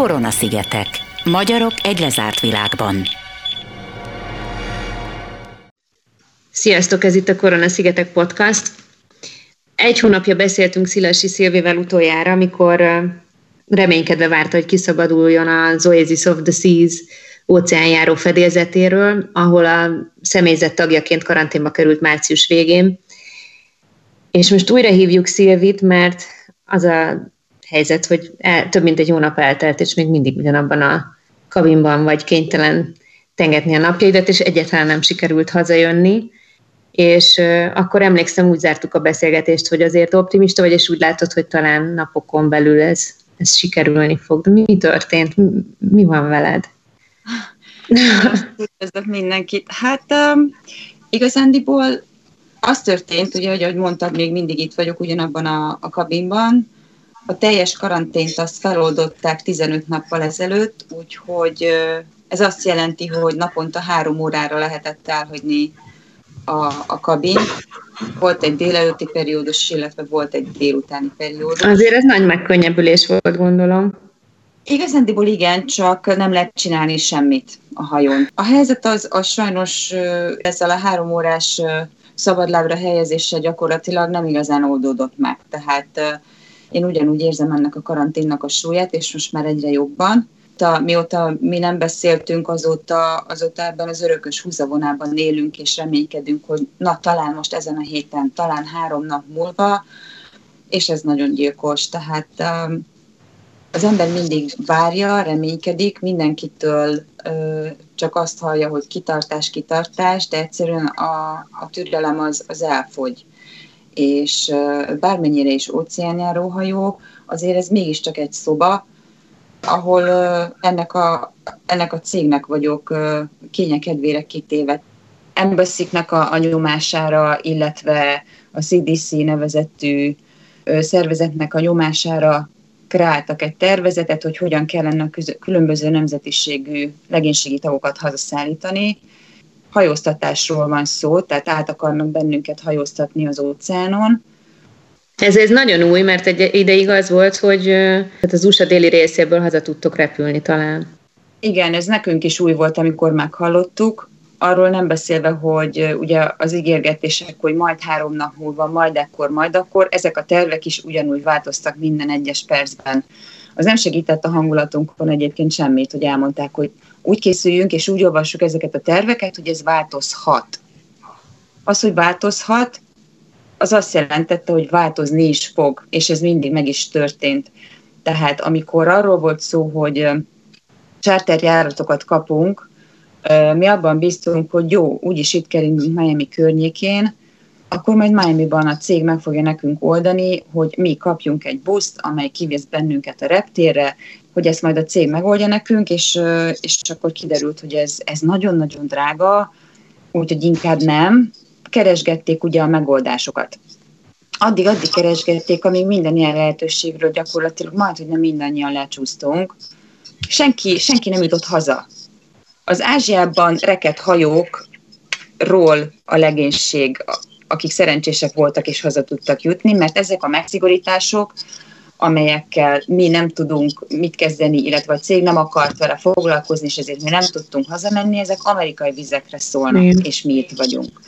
Korona-szigetek. Magyarok egy lezárt világban. Sziasztok, ez itt a Korona-szigetek podcast. Egy hónapja beszéltünk Szilasi Szilvével utoljára, amikor reménykedve várta, hogy kiszabaduljon az Oasis of the Seas óceánjáró fedélzetéről, ahol a személyzet tagjaként karanténba került március végén. És most újra hívjuk Szilvit, mert az a helyzet, hogy el, több mint egy hónap eltelt, és még mindig ugyanabban a kabinban vagy kénytelen tengetni a napjaidat, és egyáltalán nem sikerült hazajönni. És uh, akkor emlékszem, úgy zártuk a beszélgetést, hogy azért optimista vagy, és úgy látod, hogy talán napokon belül ez, ez sikerülni fog. De mi történt? Mi, mi van veled? Üdvözlök mindenkit. Hát um, igazándiból az történt, ugye, hogy ahogy mondtad, még mindig itt vagyok ugyanabban a, a kabinban, a teljes karantént azt feloldották 15 nappal ezelőtt, úgyhogy ez azt jelenti, hogy naponta három órára lehetett elhagyni a, a kabin. Volt egy délelőtti periódus, illetve volt egy délutáni periódus. Azért ez nagy megkönnyebbülés volt, gondolom. Igazándiból igen, csak nem lehet csinálni semmit a hajón. A helyzet az, az sajnos ezzel a három órás szabadlábra helyezéssel gyakorlatilag nem igazán oldódott meg. Tehát én ugyanúgy érzem ennek a karanténnak a súlyát, és most már egyre jobban. Ta, mióta mi nem beszéltünk, azóta, azóta ebben az örökös húzavonában élünk, és reménykedünk, hogy na talán most ezen a héten, talán három nap múlva, és ez nagyon gyilkos. Tehát um, az ember mindig várja, reménykedik, mindenkitől ö, csak azt hallja, hogy kitartás, kitartás, de egyszerűen a, a türelem az, az elfogy és bármennyire is óceánjáró hajók, azért ez mégiscsak egy szoba, ahol ennek a, ennek a cégnek vagyok kényekedvére kitéve. Embassyknek a, a nyomására, illetve a CDC nevezettű szervezetnek a nyomására kreáltak egy tervezetet, hogy hogyan kellene a különböző nemzetiségű legénységi tagokat hazaszállítani, hajóztatásról van szó, tehát át akarnak bennünket hajóztatni az óceánon. Ez, ez nagyon új, mert egy ideig az volt, hogy hát az USA déli részéből haza tudtok repülni talán. Igen, ez nekünk is új volt, amikor meghallottuk. Arról nem beszélve, hogy ugye az ígérgetések, hogy majd három nap múlva, majd ekkor, majd akkor, ezek a tervek is ugyanúgy változtak minden egyes percben. Az nem segített a hangulatunkon egyébként semmit, hogy elmondták, hogy úgy készüljünk és úgy olvassuk ezeket a terveket, hogy ez változhat. Az, hogy változhat, az azt jelentette, hogy változni is fog, és ez mindig meg is történt. Tehát amikor arról volt szó, hogy charterjáratokat kapunk, mi abban bíztunk, hogy jó, úgyis itt kerülünk Miami környékén, akkor majd Miami-ban a cég meg fogja nekünk oldani, hogy mi kapjunk egy buszt, amely kivész bennünket a reptérre, hogy ezt majd a cég megoldja nekünk, és, és akkor kiderült, hogy ez, ez nagyon-nagyon drága, úgyhogy inkább nem. Keresgették ugye a megoldásokat. Addig-addig keresgették, amíg minden ilyen lehetőségről gyakorlatilag majd, hogy nem mindannyian lecsúsztunk. Senki, senki nem jutott haza. Az Ázsiában reket hajókról a legénység, akik szerencsések voltak és haza tudtak jutni, mert ezek a megszigorítások amelyekkel mi nem tudunk mit kezdeni, illetve a cég nem akart vele foglalkozni, és ezért mi nem tudtunk hazamenni, ezek amerikai vizekre szólnak, Igen. és mi itt vagyunk.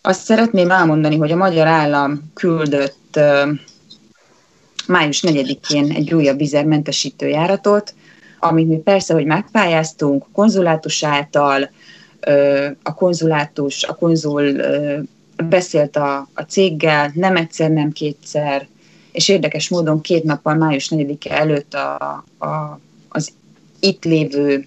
Azt szeretném elmondani, hogy a magyar állam küldött május 4-én egy újabb vizermentesítő járatot, amit mi persze, hogy megpályáztunk, konzulátus által, a konzulátus, a konzul beszélt a, a céggel, nem egyszer, nem kétszer, és érdekes módon két nappal május 4-e előtt a, a, az itt lévő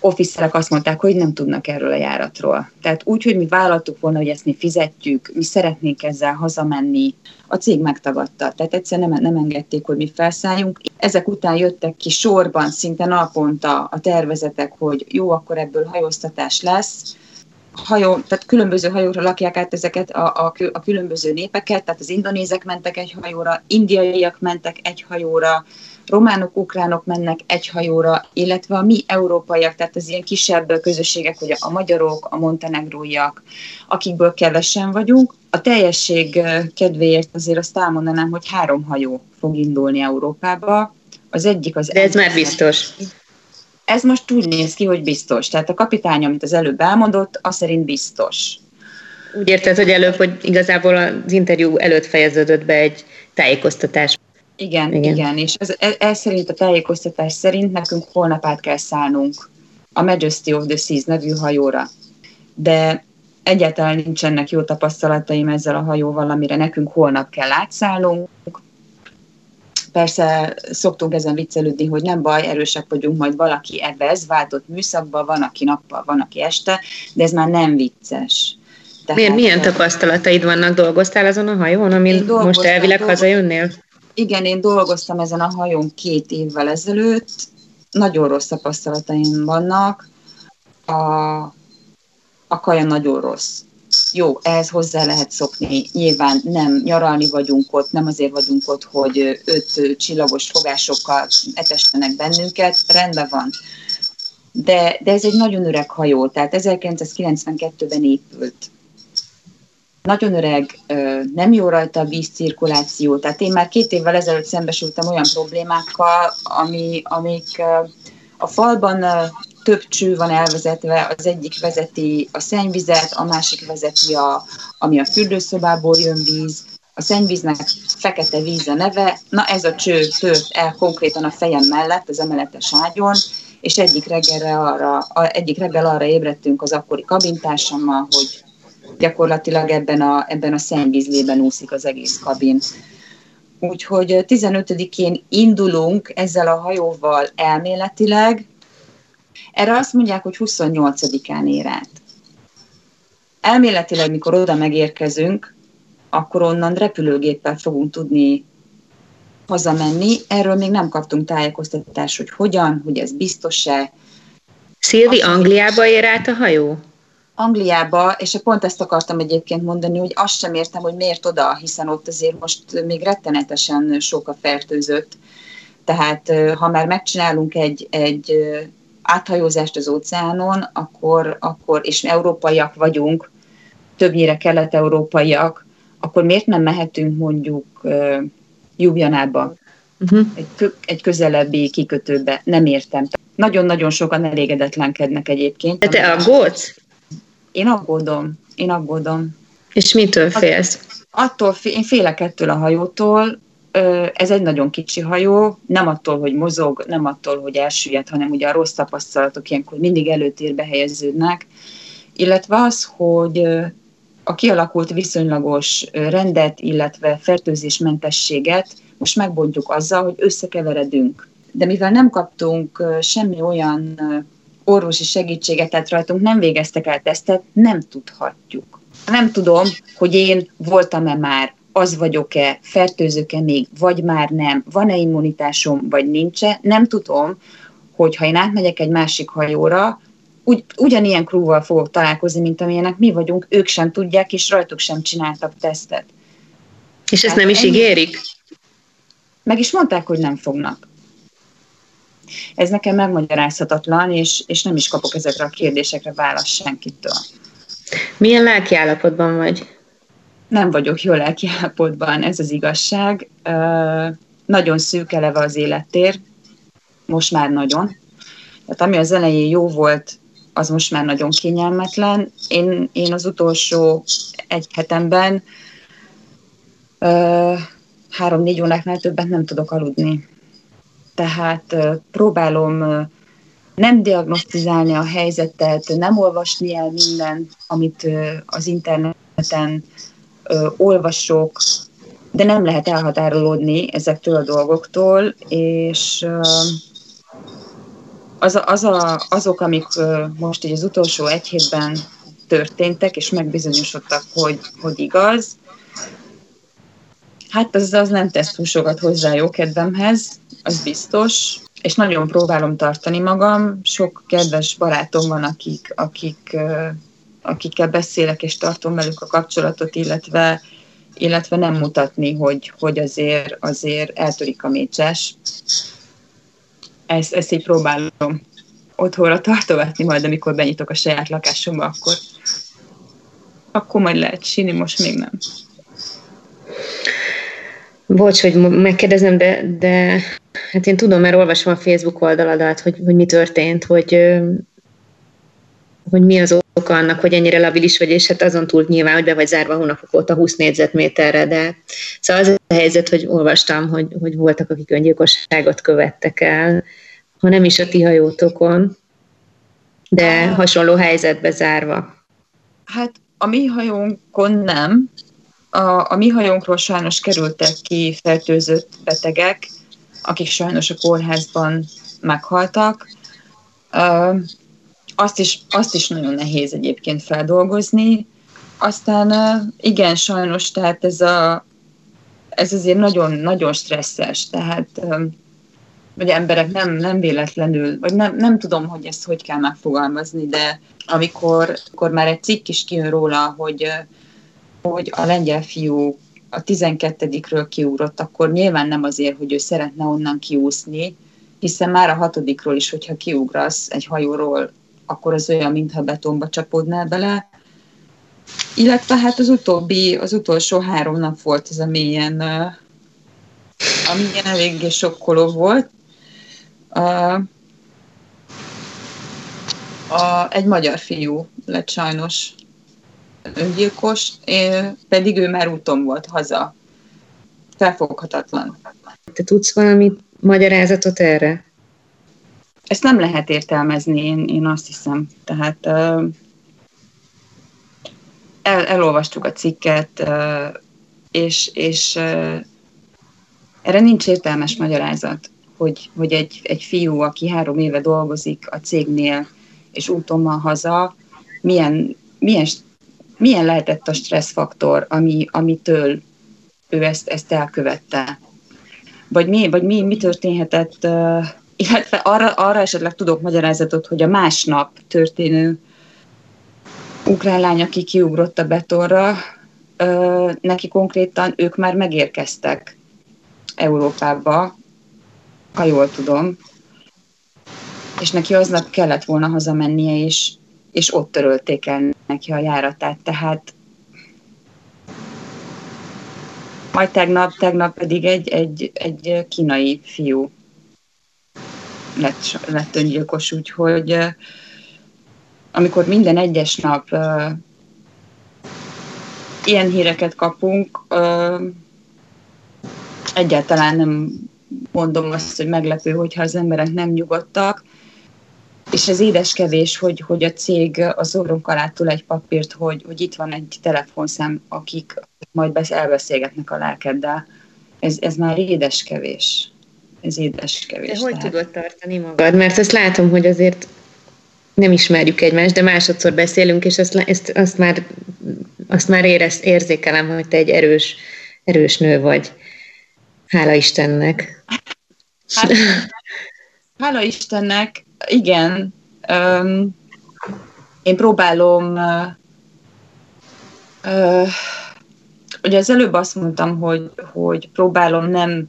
officerek azt mondták, hogy nem tudnak erről a járatról. Tehát úgy, hogy mi vállaltuk volna, hogy ezt mi fizetjük, mi szeretnénk ezzel hazamenni, a cég megtagadta. Tehát egyszer nem, nem engedték, hogy mi felszálljunk. Ezek után jöttek ki sorban, szinte naponta a tervezetek, hogy jó, akkor ebből hajóztatás lesz, hajó, tehát különböző hajóra lakják át ezeket a, a, a különböző népeket, tehát az indonézek mentek egy hajóra, indiaiak mentek egy hajóra, románok, ukránok mennek egy hajóra, illetve a mi európaiak, tehát az ilyen kisebb közösségek, hogy a magyarok, a montenegróiak, akikből kevesen vagyunk. A teljesség kedvéért azért azt elmondanám, hogy három hajó fog indulni Európába, Az egyik az... De ez már biztos. Ez most úgy néz ki, hogy biztos. Tehát a kapitány, amit az előbb elmondott, az szerint biztos. Úgy érted, hogy előbb, hogy igazából az interjú előtt fejeződött be egy tájékoztatás. Igen, igen, igen. és ez, ez, ez szerint a tájékoztatás szerint nekünk holnap át kell szállnunk a Majesty of the Seas nevű hajóra. De egyáltalán nincsenek jó tapasztalataim ezzel a hajóval, amire nekünk holnap kell átszállnunk. Persze szoktunk ezen viccelődni, hogy nem baj, erősek vagyunk, majd valaki evez, váltott műszakban, van, aki nappal, van, aki este, de ez már nem vicces. Tehát, milyen, milyen tapasztalataid vannak? Dolgoztál azon a hajón, amin most elvileg hazajönnél? Igen, én dolgoztam ezen a hajón két évvel ezelőtt. Nagyon rossz tapasztalataim vannak. A, a kaja nagyon rossz. Jó, ehhez hozzá lehet szokni. Nyilván nem nyaralni vagyunk ott, nem azért vagyunk ott, hogy öt csillagos fogásokkal etestenek bennünket, rendben van. De, de ez egy nagyon öreg hajó, tehát 1992-ben épült nagyon öreg, nem jó rajta a vízcirkuláció, tehát én már két évvel ezelőtt szembesültem olyan problémákkal, ami, amik a falban több cső van elvezetve, az egyik vezeti a szennyvizet, a másik vezeti, a, ami a fürdőszobából jön víz, a szennyvíznek fekete víz a neve, na ez a cső tört el konkrétan a fejem mellett, az emeletes ágyon, és egyik, reggelre arra, egyik reggel arra ébredtünk az akkori kabintársammal, hogy gyakorlatilag ebben a, ebben a szennyvízlében úszik az egész kabin. Úgyhogy 15-én indulunk ezzel a hajóval elméletileg. Erre azt mondják, hogy 28-án ér át. Elméletileg, mikor oda megérkezünk, akkor onnan repülőgéppel fogunk tudni hazamenni. Erről még nem kaptunk tájékoztatást, hogy hogyan, hogy ez biztos-e. Szilvi, Angliába ér át a hajó? Angliába, és pont ezt akartam egyébként mondani, hogy azt sem értem, hogy miért oda, hiszen ott azért most még rettenetesen sok a fertőzött. Tehát ha már megcsinálunk egy, egy áthajózást az óceánon, akkor, akkor, és európaiak vagyunk, többnyire kelet-európaiak, akkor miért nem mehetünk mondjuk uh, Jubjanába, uh-huh. egy, egy közelebbi kikötőbe? Nem értem. Nagyon-nagyon sokan elégedetlenkednek egyébként. De te aggódsz? Én aggódom. Én aggódom. És mitől félsz? Attól, én félek ettől a hajótól. Ez egy nagyon kicsi hajó, nem attól, hogy mozog, nem attól, hogy elsüllyed, hanem ugye a rossz tapasztalatok ilyenkor mindig előtérbe helyeződnek, illetve az, hogy a kialakult viszonylagos rendet, illetve fertőzésmentességet most megbontjuk azzal, hogy összekeveredünk. De mivel nem kaptunk semmi olyan orvosi segítséget, tehát rajtunk nem végeztek el tesztet, nem tudhatjuk. Nem tudom, hogy én voltam-e már, az vagyok-e, fertőzök-e még, vagy már nem, van-e immunitásom, vagy nincs-e, nem tudom, hogy ha én átmegyek egy másik hajóra, ugy, ugyanilyen krúval fogok találkozni, mint amilyenek mi vagyunk, ők sem tudják, és rajtuk sem csináltak tesztet. És ezt hát nem is ígérik? Meg is mondták, hogy nem fognak. Ez nekem megmagyarázhatatlan, és, és nem is kapok ezekre a kérdésekre választ senkitől. Milyen lelkiállapotban vagy? Nem vagyok jó lelkiállapotban, ez az igazság. Nagyon szűk eleve az élettér, most már nagyon. Tehát ami az elején jó volt, az most már nagyon kényelmetlen. Én, én az utolsó egy hetemben három-négy óráknál többet nem tudok aludni tehát próbálom nem diagnosztizálni a helyzetet, nem olvasni el minden, amit az interneten olvasok, de nem lehet elhatárolódni ezektől a dolgoktól, és az, az a, azok, amik most így az utolsó egy hétben történtek, és megbizonyosodtak, hogy, hogy igaz, hát az, az nem tesz túl sokat hozzá jó kedvemhez, az biztos, és nagyon próbálom tartani magam. Sok kedves barátom van, akik, akik, akikkel beszélek, és tartom velük a kapcsolatot, illetve, illetve nem mutatni, hogy, hogy azért, azért eltörik a mécses. Ezt, ezt így próbálom otthonra tartogatni majd, amikor benyitok a saját lakásomba, akkor, akkor majd lehet síni, most még nem. Bocs, hogy megkérdezem, de, de Hát én tudom, mert olvasom a Facebook oldaladat, hogy, hogy mi történt, hogy, hogy mi az oka annak, hogy ennyire labilis vagy, és hát azon túl nyilván, hogy be vagy zárva hónapok óta 20 négyzetméterre, de szóval az a helyzet, hogy olvastam, hogy, hogy voltak, akik öngyilkosságot követtek el, ha nem is a ti hajótokon, de hasonló helyzetbe zárva. Hát a mi hajónkon nem. A, a mi hajónkról sajnos kerültek ki fertőzött betegek, akik sajnos a kórházban meghaltak. Azt is, azt is nagyon nehéz egyébként feldolgozni. Aztán igen, sajnos, tehát ez, a, ez azért nagyon, nagyon stresszes, tehát hogy emberek nem, nem véletlenül, vagy nem, nem tudom, hogy ezt hogy kell megfogalmazni, de amikor, amikor már egy cikk is kijön róla, hogy, hogy a lengyel fiú a 12-ről kiugrott, akkor nyilván nem azért, hogy ő szeretne onnan kiúszni, hiszen már a hatodikról is, hogyha kiugrasz egy hajóról, akkor az olyan, mintha betonba csapódnál bele. Illetve hát az utóbbi, az utolsó három nap volt az, ami ilyen, ami ilyen eléggé sokkoló volt. A, a, egy magyar fiú lett sajnos öngyilkos, pedig ő már úton volt haza. Felfoghatatlan. Te tudsz valami magyarázatot erre? Ezt nem lehet értelmezni, én, én azt hiszem. Tehát el, elolvastuk a cikket, és, és erre nincs értelmes magyarázat, hogy, hogy egy, egy fiú, aki három éve dolgozik a cégnél, és úton van haza, milyen, milyen milyen lehetett a stresszfaktor, ami, amitől ő ezt, ezt elkövette? Vagy mi, vagy mi, mi történhetett, illetve arra, arra esetleg tudok magyarázatot, hogy a másnap történő ukrán lány, aki kiugrott a betonra, uh, neki konkrétan ők már megérkeztek Európába, ha jól tudom, és neki aznap kellett volna hazamennie, és és ott törölték el neki a járatát, tehát majd tegnap, tegnap pedig egy, egy, egy kínai fiú lett, lett öngyilkos, úgyhogy amikor minden egyes nap uh, ilyen híreket kapunk, uh, egyáltalán nem mondom azt, hogy meglepő, hogyha az emberek nem nyugodtak, és ez édeskevés, hogy, hogy a cég az orrunk alá tul egy papírt, hogy, hogy itt van egy telefonszám, akik majd besz, elbeszélgetnek a lelkeddel. Ez, ez már édeskevés. Ez édeskevés. De hogy tehát. tudod tartani magad? Mert azt látom, hogy azért nem ismerjük egymást, de másodszor beszélünk, és azt, ezt, azt már, azt már érez, érzékelem, hogy te egy erős, erős nő vagy. Hála Istennek. Hát, hála Istennek, igen, um, én próbálom, uh, uh, ugye az előbb azt mondtam, hogy, hogy próbálom nem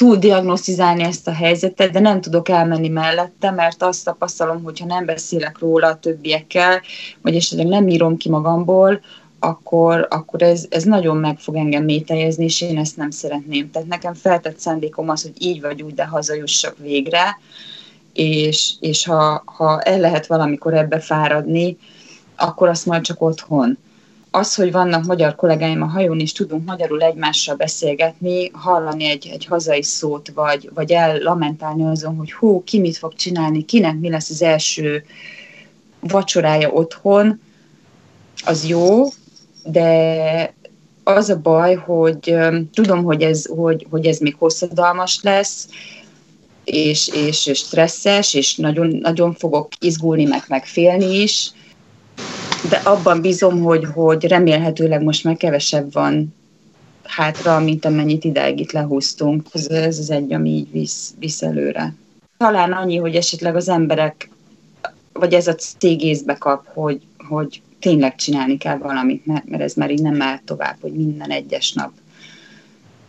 túl diagnosztizálni ezt a helyzetet, de nem tudok elmenni mellette, mert azt tapasztalom, hogyha nem beszélek róla a többiekkel, vagy esetleg nem írom ki magamból, akkor, akkor ez, ez nagyon meg fog engem mételjezni, és én ezt nem szeretném. Tehát nekem feltett szándékom az, hogy így vagy úgy, de hazajussak végre, és, és ha, ha el lehet valamikor ebbe fáradni, akkor azt majd csak otthon. Az, hogy vannak magyar kollégáim a hajón, és tudunk magyarul egymással beszélgetni, hallani egy, egy hazai szót, vagy, vagy ellamentálni azon, hogy hú, ki mit fog csinálni, kinek mi lesz az első vacsorája otthon, az jó, de az a baj, hogy tudom, hogy ez, hogy, hogy ez még hosszadalmas lesz, és, és, és stresszes, és nagyon, nagyon fogok izgulni, meg, meg félni is, de abban bízom, hogy, hogy remélhetőleg most már kevesebb van hátra, mint amennyit ideig itt lehúztunk. Ez, ez az egy, ami így visz, visz előre. Talán annyi, hogy esetleg az emberek, vagy ez a cég észbe kap, hogy, hogy tényleg csinálni kell valamit, mert, ez már így nem áll tovább, hogy minden egyes nap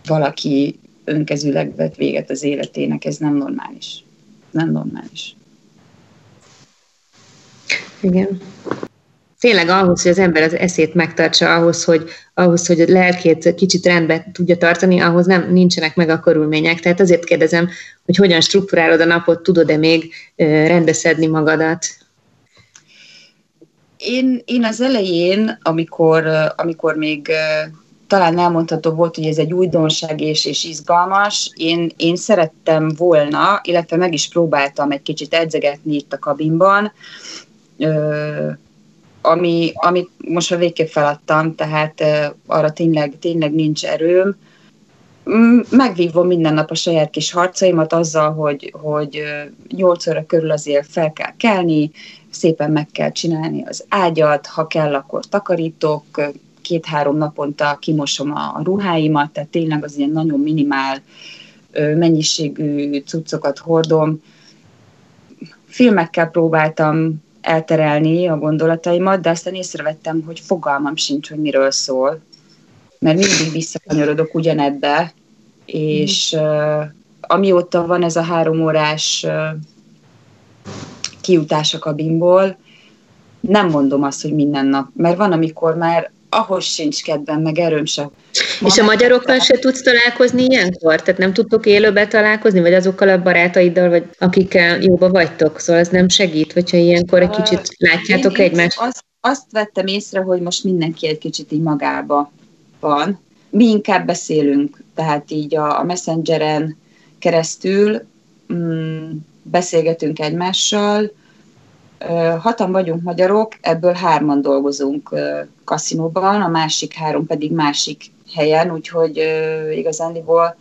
valaki önkezűleg vett véget az életének, ez nem normális. Nem normális. Igen. Tényleg ahhoz, hogy az ember az eszét megtartsa, ahhoz, hogy, ahhoz, hogy a lelkét kicsit rendbe tudja tartani, ahhoz nem nincsenek meg a körülmények. Tehát azért kérdezem, hogy hogyan struktúrálod a napot, tudod-e még rendbeszedni magadat? Én, én az elején, amikor, amikor még talán elmondható volt, hogy ez egy újdonság és, és izgalmas. Én, én szerettem volna, illetve meg is próbáltam egy kicsit edzegetni itt a kabinban, ami, amit most a végképp feladtam, tehát arra tényleg, tényleg nincs erőm. Megvívom minden nap a saját kis harcaimat azzal, hogy, hogy 8 óra körül azért fel kell kelni, szépen meg kell csinálni az ágyat, ha kell, akkor takarítok, két-három naponta kimosom a ruháimat, tehát tényleg az ilyen nagyon minimál mennyiségű cuccokat hordom. Filmekkel próbáltam elterelni a gondolataimat, de aztán észrevettem, hogy fogalmam sincs, hogy miről szól, mert mindig visszakanyarodok ugyanebbe, és uh, amióta van ez a három órás uh, kiutás a kabinból, nem mondom azt, hogy minden nap, mert van, amikor már ahhoz sincs kedvem, meg erőm sem. És a magyarokkal se tudsz találkozni ilyenkor? Tehát nem tudtok élőben találkozni, vagy azokkal a barátaiddal, vagy akikkel jóba vagytok? Szóval ez nem segít, hogyha ilyenkor egy kicsit látjátok én, egymást? Azt, azt vettem észre, hogy most mindenki egy kicsit így magába van. Mi inkább beszélünk, tehát így a, a messengeren keresztül mm, beszélgetünk egymással, hatan vagyunk magyarok, ebből hárman dolgozunk kaszinóban, a másik három pedig másik helyen, úgyhogy igazándiból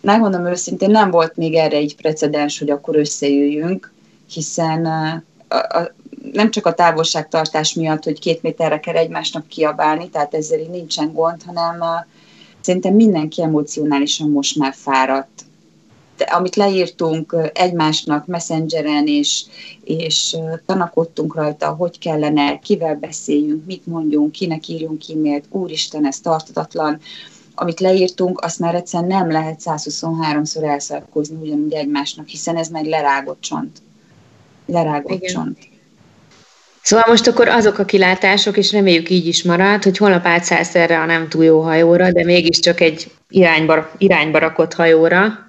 megmondom őszintén, nem volt még erre egy precedens, hogy akkor összejöjjünk, hiszen a, a, nem csak a távolságtartás miatt, hogy két méterre kell egymásnak kiabálni, tehát ezzel így nincsen gond, hanem a, szerintem mindenki emocionálisan most már fáradt amit leírtunk egymásnak messengeren, és, és tanakodtunk rajta, hogy kellene, kivel beszéljünk, mit mondjunk, kinek írjunk e-mailt, úristen, ez tartatatlan, amit leírtunk, azt már egyszerűen nem lehet 123-szor elszarkozni ugyanúgy egymásnak, hiszen ez meg lerágott csont. Lerágott Igen. csont. Szóval most akkor azok a kilátások, és reméljük így is marad, hogy holnap átszállsz erre a nem túl jó hajóra, de mégiscsak egy irányba, irányba rakott hajóra,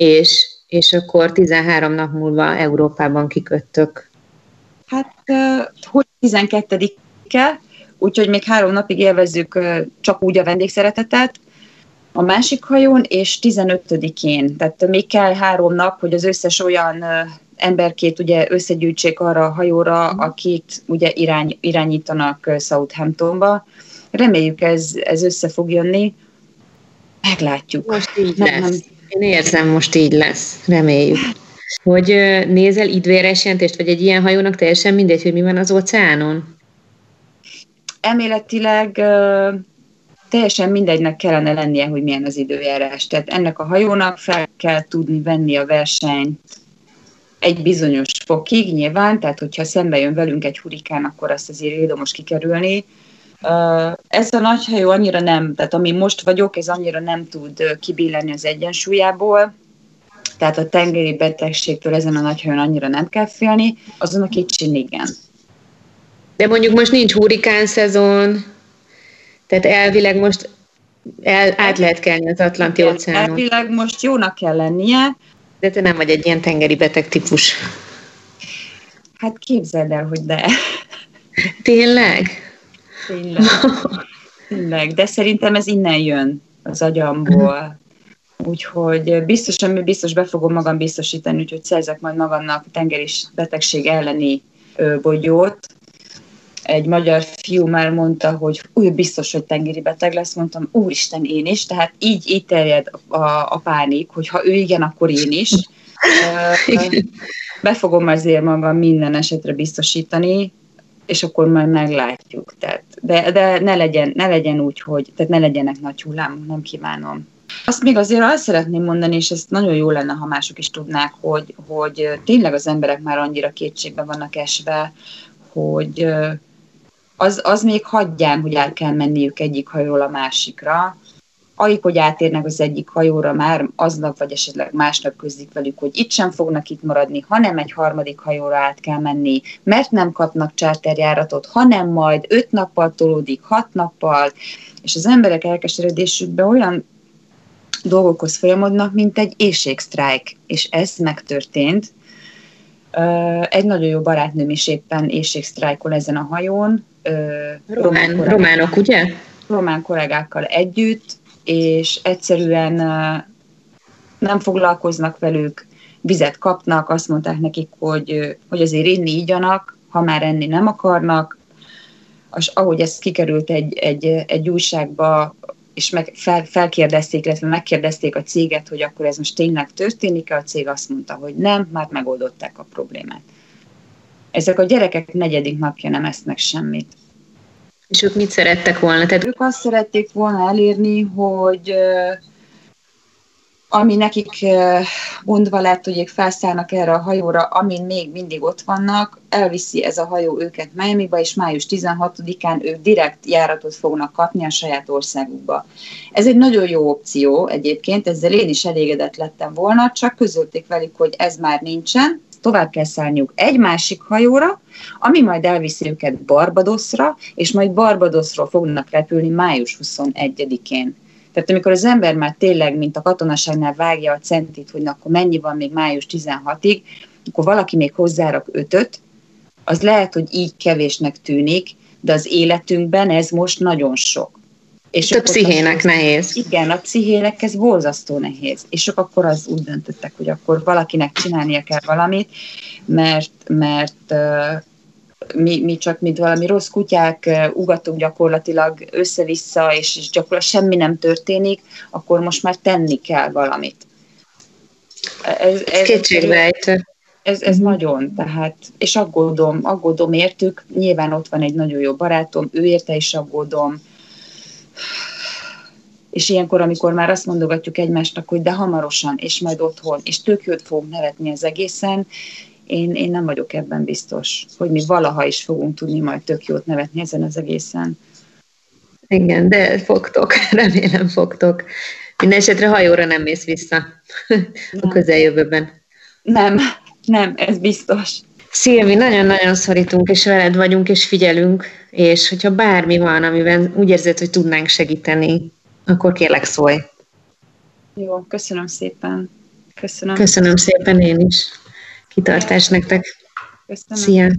és, és akkor 13 nap múlva Európában kiköttök. Hát, hogy 12-e, úgyhogy még három napig élvezzük csak úgy a vendégszeretetet, a másik hajón, és 15-én. Tehát még kell három nap, hogy az összes olyan emberkét ugye összegyűjtsék arra a hajóra, mhm. akit ugye irány, irányítanak Southamptonba. Reméljük ez, ez össze fog jönni. Meglátjuk. Most így nem, lesz. Nem, én érzem, most így lesz. Reméljük. Hogy nézel időjárás jelentést, vagy egy ilyen hajónak teljesen mindegy, hogy mi van az óceánon? Elméletileg teljesen mindegynek kellene lennie, hogy milyen az időjárás. Tehát ennek a hajónak fel kell tudni venni a versenyt egy bizonyos fokig nyilván, tehát hogyha szembe jön velünk egy hurikán, akkor azt azért érdemes kikerülni, ez a nagy hajó annyira nem, tehát ami most vagyok, ez annyira nem tud kibillenni az egyensúlyából, tehát a tengeri betegségtől ezen a nagy hajón annyira nem kell félni, azon a kicsin igen. De mondjuk most nincs hurikán szezon, tehát elvileg most el, át lehet kelni az Atlanti óceánon. Elvileg most jónak kell lennie. De te nem vagy egy ilyen tengeri beteg típus. Hát képzeld el, hogy de. Tényleg? Tényleg. Tényleg. De szerintem ez innen jön az agyamból. Úgyhogy biztosan, biztos be fogom magam biztosítani, úgyhogy szerzek majd magamnak tengeri betegség elleni bogyót. Egy magyar fiú már mondta, hogy úgy biztos, hogy tengeri beteg lesz, mondtam, úristen, én is, tehát így, így terjed a, a pánik, hogy ha ő igen, akkor én is. Be fogom azért magam minden esetre biztosítani, és akkor majd meglátjuk. Tehát, de, de ne, legyen, ne legyen úgy, hogy tehát ne legyenek nagy hullámok, nem kívánom. Azt még azért azt szeretném mondani, és ez nagyon jó lenne, ha mások is tudnák, hogy, hogy tényleg az emberek már annyira kétségbe vannak esve, hogy az, az még hagyján, hogy el kell menniük egyik hajóról a másikra. Alig, hogy átérnek az egyik hajóra, már aznap vagy esetleg másnap közlik velük, hogy itt sem fognak itt maradni, hanem egy harmadik hajóra át kell menni, mert nem kapnak charterjáratot, hanem majd öt nappal tolódik, hat nappal, és az emberek elkeseredésükben olyan dolgokhoz folyamodnak, mint egy éjségsztrájk, és ez megtörtént. Egy nagyon jó barátnőm is éppen éjségsztrájkol ezen a hajón. Román, román románok, ugye? Román kollégákkal együtt, és egyszerűen nem foglalkoznak velük, vizet kapnak, azt mondták nekik, hogy, hogy azért inni ígyanak, ha már enni nem akarnak, és ahogy ez kikerült egy, egy, egy újságba, és meg fel, felkérdezték, illetve megkérdezték a céget, hogy akkor ez most tényleg történik-e, a cég azt mondta, hogy nem, már megoldották a problémát. Ezek a gyerekek negyedik napja nem esznek semmit. És ők mit szerettek volna? Tehát... Ők azt szerették volna elérni, hogy ami nekik mondva lett, hogy ők felszállnak erre a hajóra, amin még mindig ott vannak, elviszi ez a hajó őket Miami-ba, és május 16-án ők direkt járatot fognak kapni a saját országukba. Ez egy nagyon jó opció egyébként, ezzel én is elégedett lettem volna, csak közölték velük, hogy ez már nincsen, tovább kell szállniuk egy másik hajóra, ami majd elviszi őket Barbadosra, és majd Barbadosról fognak repülni május 21-én. Tehát amikor az ember már tényleg, mint a katonaságnál vágja a centit, hogy na, akkor mennyi van még május 16-ig, akkor valaki még hozzárak ötöt, az lehet, hogy így kevésnek tűnik, de az életünkben ez most nagyon sok. És a pszichének az, nehéz. Igen, a pszichének ez borzasztó nehéz. És sok akkor az úgy döntöttek, hogy akkor valakinek csinálnia kell valamit, mert, mert mi, mi csak, mint valami rossz kutyák ugatunk gyakorlatilag össze-vissza, és, és gyakorlatilag semmi nem történik, akkor most már tenni kell valamit. Ez, ez kétségbejtő. Ez, ez nagyon, tehát, és aggódom, aggódom értük, nyilván ott van egy nagyon jó barátom, ő érte is aggódom, és ilyenkor, amikor már azt mondogatjuk egymásnak, hogy de hamarosan, és majd otthon, és tök jót fogunk nevetni az egészen, én, én nem vagyok ebben biztos, hogy mi valaha is fogunk tudni majd tök jót nevetni ezen az egészen. Igen, de fogtok, remélem fogtok. Mindenesetre hajóra nem mész vissza a közeljövőben. Nem, nem, ez biztos. Szilvi, nagyon-nagyon szorítunk, és veled vagyunk, és figyelünk, és hogyha bármi van, amiben úgy érzed, hogy tudnánk segíteni, akkor kérlek szólj. Jó, köszönöm szépen. Köszönöm. Köszönöm szépen én is. Kitartás nektek. Köszönöm. Szia.